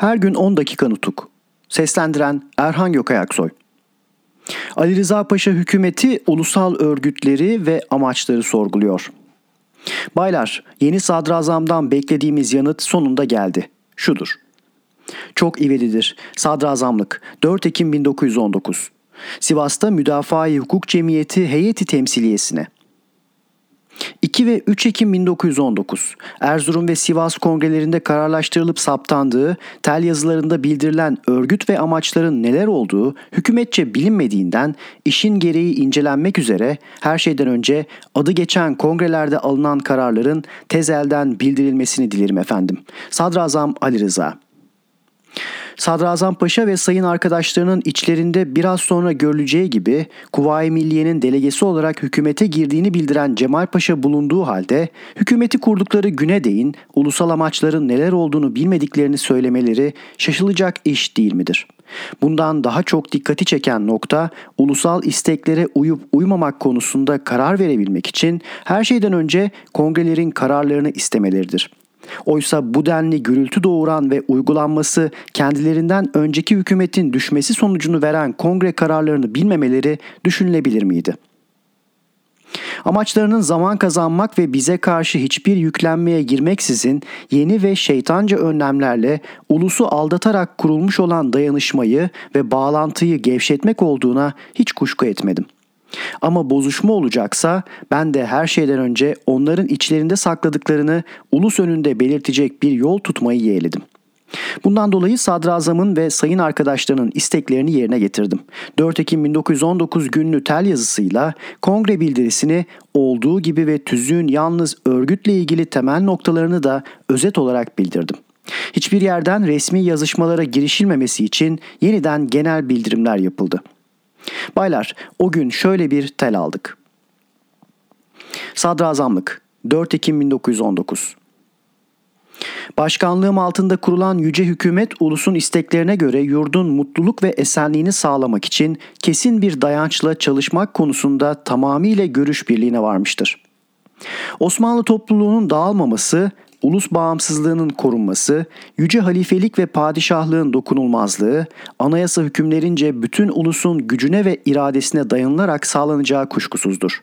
Her gün 10 dakika nutuk. Seslendiren Erhan Gökayaksoy. Ali Rıza Paşa hükümeti ulusal örgütleri ve amaçları sorguluyor. Baylar, yeni sadrazamdan beklediğimiz yanıt sonunda geldi. Şudur. Çok ivedidir. Sadrazamlık 4 Ekim 1919. Sivas'ta Müdafaa-i Hukuk Cemiyeti heyeti temsiliyesine. 2 ve 3 Ekim 1919 Erzurum ve Sivas kongrelerinde kararlaştırılıp saptandığı, tel yazılarında bildirilen örgüt ve amaçların neler olduğu hükümetçe bilinmediğinden işin gereği incelenmek üzere her şeyden önce adı geçen kongrelerde alınan kararların tezelden bildirilmesini dilerim efendim. Sadrazam Ali Rıza Sadrazam Paşa ve sayın arkadaşlarının içlerinde biraz sonra görüleceği gibi Kuvayi Milliye'nin delegesi olarak hükümete girdiğini bildiren Cemal Paşa bulunduğu halde hükümeti kurdukları güne değin ulusal amaçların neler olduğunu bilmediklerini söylemeleri şaşılacak iş değil midir? Bundan daha çok dikkati çeken nokta ulusal isteklere uyup uymamak konusunda karar verebilmek için her şeyden önce kongrelerin kararlarını istemeleridir. Oysa bu denli gürültü doğuran ve uygulanması kendilerinden önceki hükümetin düşmesi sonucunu veren kongre kararlarını bilmemeleri düşünülebilir miydi? Amaçlarının zaman kazanmak ve bize karşı hiçbir yüklenmeye girmeksizin yeni ve şeytanca önlemlerle ulusu aldatarak kurulmuş olan dayanışmayı ve bağlantıyı gevşetmek olduğuna hiç kuşku etmedim.'' Ama bozuşma olacaksa ben de her şeyden önce onların içlerinde sakladıklarını ulus önünde belirtecek bir yol tutmayı yeğledim. Bundan dolayı sadrazamın ve sayın arkadaşlarının isteklerini yerine getirdim. 4 Ekim 1919 günlü tel yazısıyla kongre bildirisini olduğu gibi ve tüzüğün yalnız örgütle ilgili temel noktalarını da özet olarak bildirdim. Hiçbir yerden resmi yazışmalara girişilmemesi için yeniden genel bildirimler yapıldı. Baylar o gün şöyle bir tel aldık. Sadrazamlık 4 Ekim 1919 Başkanlığım altında kurulan yüce hükümet ulusun isteklerine göre yurdun mutluluk ve esenliğini sağlamak için kesin bir dayançla çalışmak konusunda tamamıyla görüş birliğine varmıştır. Osmanlı topluluğunun dağılmaması ulus bağımsızlığının korunması, yüce halifelik ve padişahlığın dokunulmazlığı, anayasa hükümlerince bütün ulusun gücüne ve iradesine dayanılarak sağlanacağı kuşkusuzdur.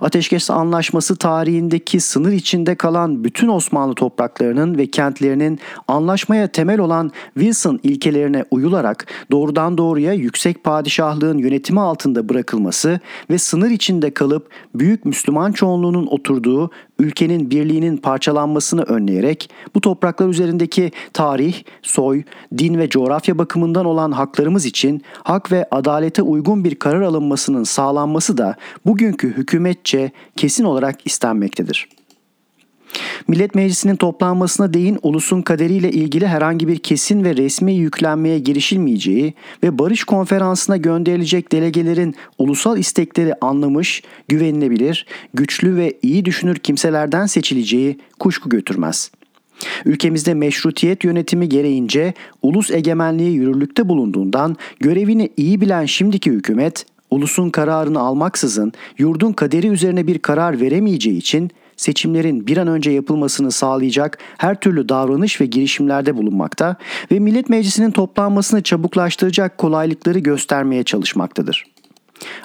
Ateşkes Anlaşması tarihindeki sınır içinde kalan bütün Osmanlı topraklarının ve kentlerinin anlaşmaya temel olan Wilson ilkelerine uyularak doğrudan doğruya yüksek padişahlığın yönetimi altında bırakılması ve sınır içinde kalıp büyük Müslüman çoğunluğunun oturduğu ülkenin birliğinin parçalanmasını önleyerek bu topraklar üzerindeki tarih, soy, din ve coğrafya bakımından olan haklarımız için hak ve adalete uygun bir karar alınmasının sağlanması da bugünkü hükümetçe kesin olarak istenmektedir. Millet Meclisi'nin toplanmasına değin ulusun kaderiyle ilgili herhangi bir kesin ve resmi yüklenmeye girişilmeyeceği ve barış konferansına gönderilecek delegelerin ulusal istekleri anlamış, güvenilebilir, güçlü ve iyi düşünür kimselerden seçileceği kuşku götürmez.'' Ülkemizde meşrutiyet yönetimi gereğince ulus egemenliği yürürlükte bulunduğundan görevini iyi bilen şimdiki hükümet ulusun kararını almaksızın yurdun kaderi üzerine bir karar veremeyeceği için seçimlerin bir an önce yapılmasını sağlayacak her türlü davranış ve girişimlerde bulunmakta ve Millet Meclisi'nin toplanmasını çabuklaştıracak kolaylıkları göstermeye çalışmaktadır.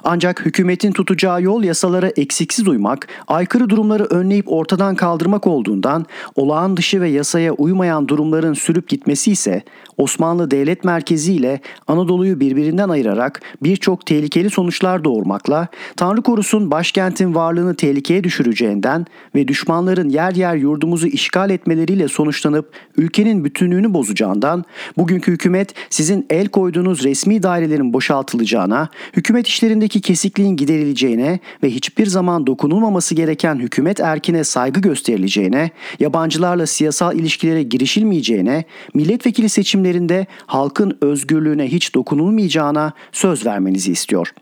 Ancak hükümetin tutacağı yol yasalara eksiksiz uymak, aykırı durumları önleyip ortadan kaldırmak olduğundan olağan dışı ve yasaya uymayan durumların sürüp gitmesi ise Osmanlı devlet merkezi ile Anadolu'yu birbirinden ayırarak birçok tehlikeli sonuçlar doğurmakla Tanrı korusun başkentin varlığını tehlikeye düşüreceğinden ve düşmanların yer yer yurdumuzu işgal etmeleriyle sonuçlanıp ülkenin bütünlüğünü bozacağından bugünkü hükümet sizin el koyduğunuz resmi dairelerin boşaltılacağına, hükümet işlerindeki kesikliğin giderileceğine ve hiçbir zaman dokunulmaması gereken hükümet erkine saygı gösterileceğine, yabancılarla siyasal ilişkilere girişilmeyeceğine, milletvekili seçim seçimlerinde halkın özgürlüğüne hiç dokunulmayacağına söz vermenizi istiyor.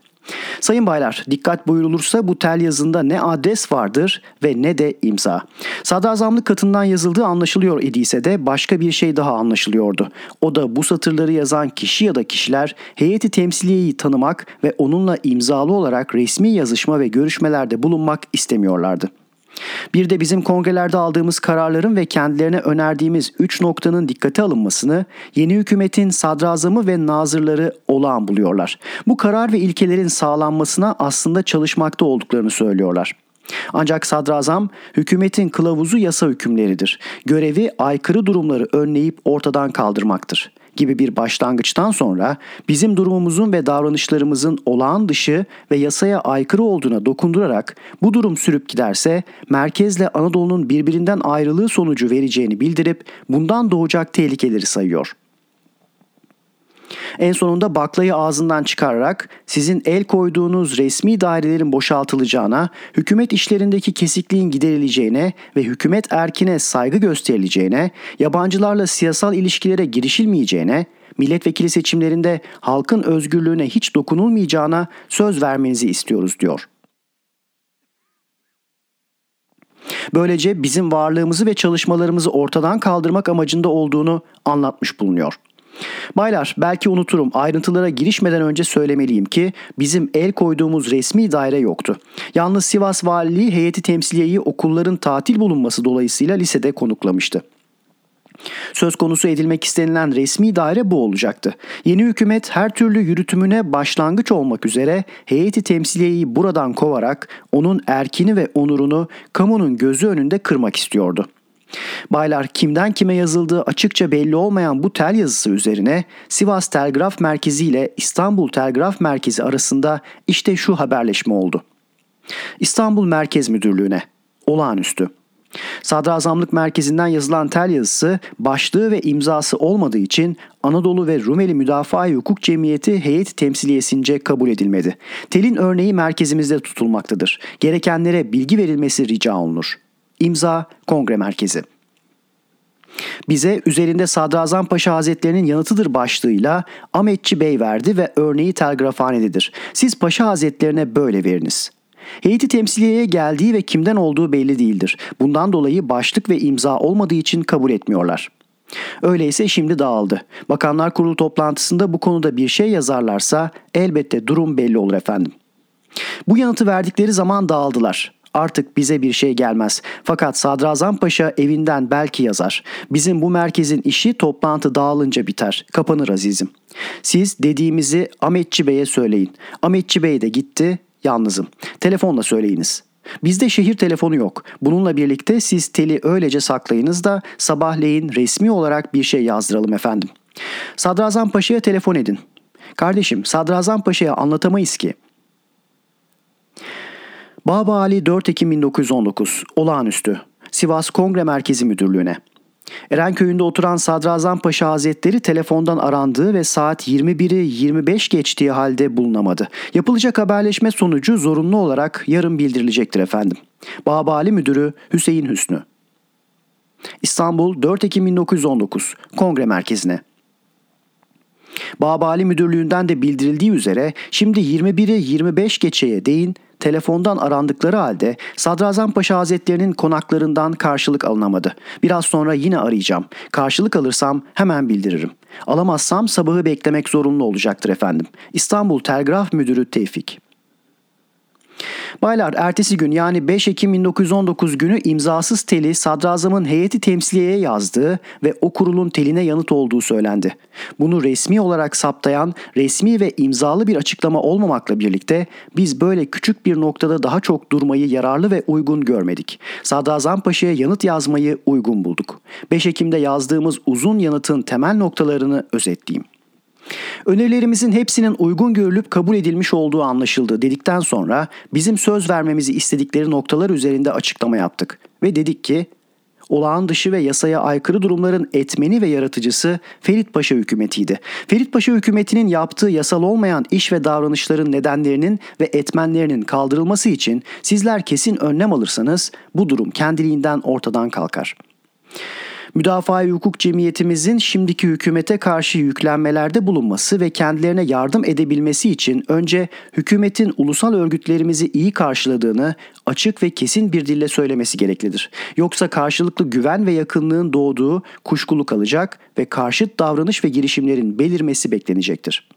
Sayın baylar dikkat buyurulursa bu tel yazında ne adres vardır ve ne de imza. Sadrazamlık katından yazıldığı anlaşılıyor idiyse de başka bir şey daha anlaşılıyordu. O da bu satırları yazan kişi ya da kişiler heyeti temsiliyeyi tanımak ve onunla imzalı olarak resmi yazışma ve görüşmelerde bulunmak istemiyorlardı. Bir de bizim kongrelerde aldığımız kararların ve kendilerine önerdiğimiz üç noktanın dikkate alınmasını yeni hükümetin sadrazamı ve nazırları olağan buluyorlar. Bu karar ve ilkelerin sağlanmasına aslında çalışmakta olduklarını söylüyorlar. Ancak sadrazam hükümetin kılavuzu yasa hükümleridir. Görevi aykırı durumları önleyip ortadan kaldırmaktır gibi bir başlangıçtan sonra bizim durumumuzun ve davranışlarımızın olağan dışı ve yasaya aykırı olduğuna dokundurarak bu durum sürüp giderse merkezle Anadolu'nun birbirinden ayrılığı sonucu vereceğini bildirip bundan doğacak tehlikeleri sayıyor. En sonunda baklayı ağzından çıkararak sizin el koyduğunuz resmi dairelerin boşaltılacağına, hükümet işlerindeki kesikliğin giderileceğine ve hükümet erkine saygı gösterileceğine, yabancılarla siyasal ilişkilere girişilmeyeceğine, milletvekili seçimlerinde halkın özgürlüğüne hiç dokunulmayacağına söz vermenizi istiyoruz diyor. Böylece bizim varlığımızı ve çalışmalarımızı ortadan kaldırmak amacında olduğunu anlatmış bulunuyor. Baylar belki unuturum ayrıntılara girişmeden önce söylemeliyim ki bizim el koyduğumuz resmi daire yoktu. Yalnız Sivas Valiliği heyeti temsiliyeyi okulların tatil bulunması dolayısıyla lisede konuklamıştı. Söz konusu edilmek istenilen resmi daire bu olacaktı. Yeni hükümet her türlü yürütümüne başlangıç olmak üzere heyeti temsiliyeyi buradan kovarak onun erkini ve onurunu kamunun gözü önünde kırmak istiyordu.'' Baylar kimden kime yazıldığı açıkça belli olmayan bu tel yazısı üzerine Sivas Telgraf Merkezi ile İstanbul Telgraf Merkezi arasında işte şu haberleşme oldu. İstanbul Merkez Müdürlüğü'ne olağanüstü. Sadrazamlık merkezinden yazılan tel yazısı başlığı ve imzası olmadığı için Anadolu ve Rumeli Müdafaa Hukuk Cemiyeti heyet temsiliyesince kabul edilmedi. Telin örneği merkezimizde tutulmaktadır. Gerekenlere bilgi verilmesi rica olunur. İmza Kongre Merkezi. Bize üzerinde Sadrazam Paşa Hazretlerinin yanıtıdır başlığıyla Ahmetçi Bey verdi ve örneği telgrafhanededir. Siz Paşa Hazretlerine böyle veriniz. Heyeti temsiliyeye geldiği ve kimden olduğu belli değildir. Bundan dolayı başlık ve imza olmadığı için kabul etmiyorlar. Öyleyse şimdi dağıldı. Bakanlar Kurulu toplantısında bu konuda bir şey yazarlarsa elbette durum belli olur efendim. Bu yanıtı verdikleri zaman dağıldılar. Artık bize bir şey gelmez. Fakat Sadrazam Paşa evinden belki yazar. Bizim bu merkezin işi toplantı dağılınca biter. Kapanır azizim. Siz dediğimizi Ahmetçi Bey'e söyleyin. Ahmetçi Bey de gitti, yalnızım. Telefonla söyleyiniz. Bizde şehir telefonu yok. Bununla birlikte siz teli öylece saklayınız da sabahleyin resmi olarak bir şey yazdıralım efendim. Sadrazam Paşa'ya telefon edin. Kardeşim Sadrazam Paşa'ya anlatamayız ki. Baba Ali 4 Ekim 1919 Olağanüstü Sivas Kongre Merkezi Müdürlüğü'ne Erenköy'ünde oturan Sadrazam Paşa Hazretleri telefondan arandığı ve saat 21'i 25 geçtiği halde bulunamadı. Yapılacak haberleşme sonucu zorunlu olarak yarın bildirilecektir efendim. Baba Ali Müdürü Hüseyin Hüsnü İstanbul 4 Ekim 1919 Kongre Merkezi'ne Babali Müdürlüğü'nden de bildirildiği üzere şimdi 21'i 25 geçeye değin telefondan arandıkları halde Sadrazam Paşa Hazretlerinin konaklarından karşılık alınamadı. Biraz sonra yine arayacağım. Karşılık alırsam hemen bildiririm. Alamazsam sabahı beklemek zorunlu olacaktır efendim. İstanbul Telgraf Müdürü Tevfik. Baylar ertesi gün yani 5 Ekim 1919 günü imzasız teli sadrazamın heyeti temsiliyeye yazdığı ve o kurulun teline yanıt olduğu söylendi. Bunu resmi olarak saptayan resmi ve imzalı bir açıklama olmamakla birlikte biz böyle küçük bir noktada daha çok durmayı yararlı ve uygun görmedik. Sadrazam Paşa'ya yanıt yazmayı uygun bulduk. 5 Ekim'de yazdığımız uzun yanıtın temel noktalarını özetleyeyim. Önerilerimizin hepsinin uygun görülüp kabul edilmiş olduğu anlaşıldı dedikten sonra bizim söz vermemizi istedikleri noktalar üzerinde açıklama yaptık ve dedik ki olağan dışı ve yasaya aykırı durumların etmeni ve yaratıcısı Ferit Paşa hükümetiydi. Ferit Paşa hükümetinin yaptığı yasal olmayan iş ve davranışların nedenlerinin ve etmenlerinin kaldırılması için sizler kesin önlem alırsanız bu durum kendiliğinden ortadan kalkar.'' Müdafaa hukuk cemiyetimizin şimdiki hükümete karşı yüklenmelerde bulunması ve kendilerine yardım edebilmesi için önce hükümetin ulusal örgütlerimizi iyi karşıladığını açık ve kesin bir dille söylemesi gereklidir. Yoksa karşılıklı güven ve yakınlığın doğduğu kuşkulu kalacak ve karşıt davranış ve girişimlerin belirmesi beklenecektir.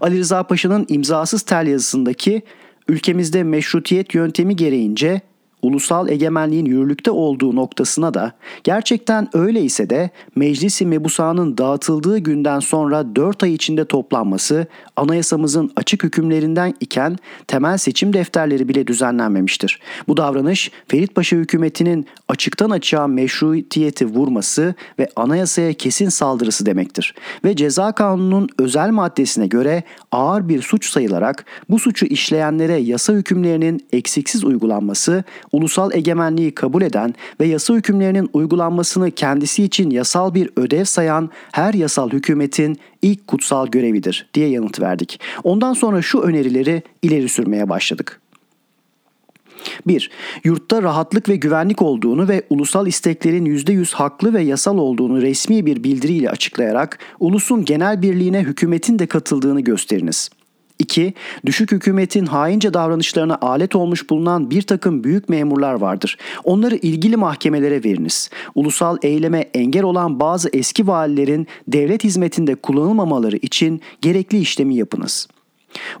Ali Rıza Paşa'nın imzasız tel yazısındaki ülkemizde meşrutiyet yöntemi gereğince ulusal egemenliğin yürürlükte olduğu noktasına da gerçekten öyleyse de Meclisi Mebusa'nın dağıtıldığı günden sonra 4 ay içinde toplanması anayasamızın açık hükümlerinden iken temel seçim defterleri bile düzenlenmemiştir. Bu davranış Ferit Paşa hükümetinin açıktan açığa meşruiyeti vurması ve anayasaya kesin saldırısı demektir. Ve ceza kanununun özel maddesine göre ağır bir suç sayılarak bu suçu işleyenlere yasa hükümlerinin eksiksiz uygulanması, ulusal egemenliği kabul eden ve yasa hükümlerinin uygulanmasını kendisi için yasal bir ödev sayan her yasal hükümetin ilk kutsal görevidir diye yanıt verdik. Ondan sonra şu önerileri ileri sürmeye başladık. 1. Yurtta rahatlık ve güvenlik olduğunu ve ulusal isteklerin %100 haklı ve yasal olduğunu resmi bir bildiriyle açıklayarak ulusun genel birliğine hükümetin de katıldığını gösteriniz. 2. Düşük hükümetin haince davranışlarına alet olmuş bulunan bir takım büyük memurlar vardır. Onları ilgili mahkemelere veriniz. Ulusal eyleme engel olan bazı eski valilerin devlet hizmetinde kullanılmamaları için gerekli işlemi yapınız.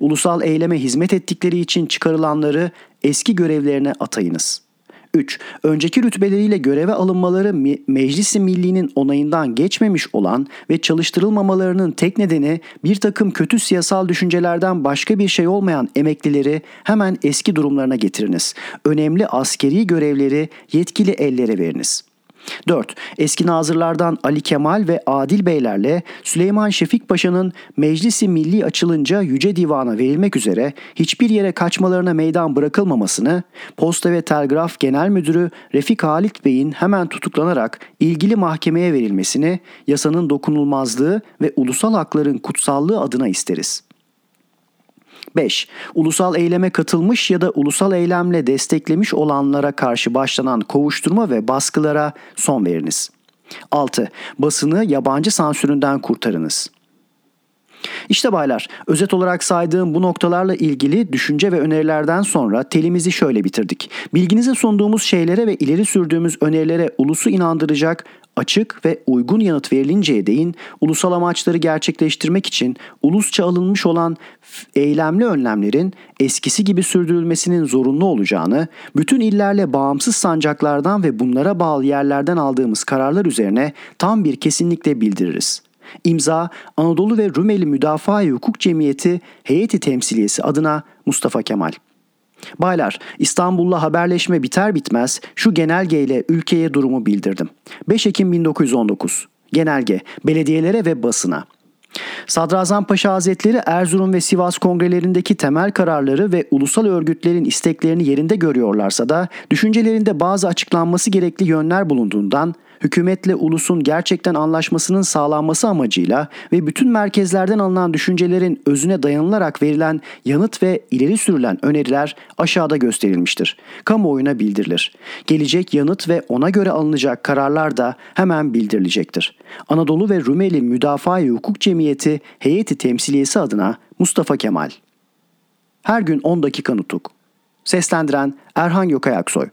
Ulusal eyleme hizmet ettikleri için çıkarılanları eski görevlerine atayınız.'' 3. Önceki rütbeleriyle göreve alınmaları Meclisi Milli'nin onayından geçmemiş olan ve çalıştırılmamalarının tek nedeni bir takım kötü siyasal düşüncelerden başka bir şey olmayan emeklileri hemen eski durumlarına getiriniz. Önemli askeri görevleri yetkili ellere veriniz.'' 4. Eski nazırlardan Ali Kemal ve Adil Beylerle Süleyman Şefik Paşa'nın Meclisi Milli açılınca Yüce Divan'a verilmek üzere hiçbir yere kaçmalarına meydan bırakılmamasını, Posta ve Telgraf Genel Müdürü Refik Halit Bey'in hemen tutuklanarak ilgili mahkemeye verilmesini, yasanın dokunulmazlığı ve ulusal hakların kutsallığı adına isteriz.'' 5. Ulusal eyleme katılmış ya da ulusal eylemle desteklemiş olanlara karşı başlanan kovuşturma ve baskılara son veriniz. 6. Basını yabancı sansüründen kurtarınız. İşte baylar, özet olarak saydığım bu noktalarla ilgili düşünce ve önerilerden sonra telimizi şöyle bitirdik. Bilginize sunduğumuz şeylere ve ileri sürdüğümüz önerilere ulusu inandıracak, açık ve uygun yanıt verilinceye değin ulusal amaçları gerçekleştirmek için ulusça alınmış olan eylemli önlemlerin eskisi gibi sürdürülmesinin zorunlu olacağını, bütün illerle bağımsız sancaklardan ve bunlara bağlı yerlerden aldığımız kararlar üzerine tam bir kesinlikle bildiririz. İmza Anadolu ve Rumeli Müdafaa Hukuk Cemiyeti Heyeti Temsiliyesi adına Mustafa Kemal. Baylar, İstanbul'la haberleşme biter bitmez şu genelgeyle ülkeye durumu bildirdim. 5 Ekim 1919. Genelge, belediyelere ve basına. Sadrazam Paşa Hazretleri Erzurum ve Sivas kongrelerindeki temel kararları ve ulusal örgütlerin isteklerini yerinde görüyorlarsa da düşüncelerinde bazı açıklanması gerekli yönler bulunduğundan hükümetle ulusun gerçekten anlaşmasının sağlanması amacıyla ve bütün merkezlerden alınan düşüncelerin özüne dayanılarak verilen yanıt ve ileri sürülen öneriler aşağıda gösterilmiştir. Kamuoyuna bildirilir. Gelecek yanıt ve ona göre alınacak kararlar da hemen bildirilecektir. Anadolu ve Rumeli Müdafaa Hukuk Cemiyeti Heyeti Temsiliyesi adına Mustafa Kemal. Her gün 10 dakika nutuk. Seslendiren Erhan Yokayaksoy.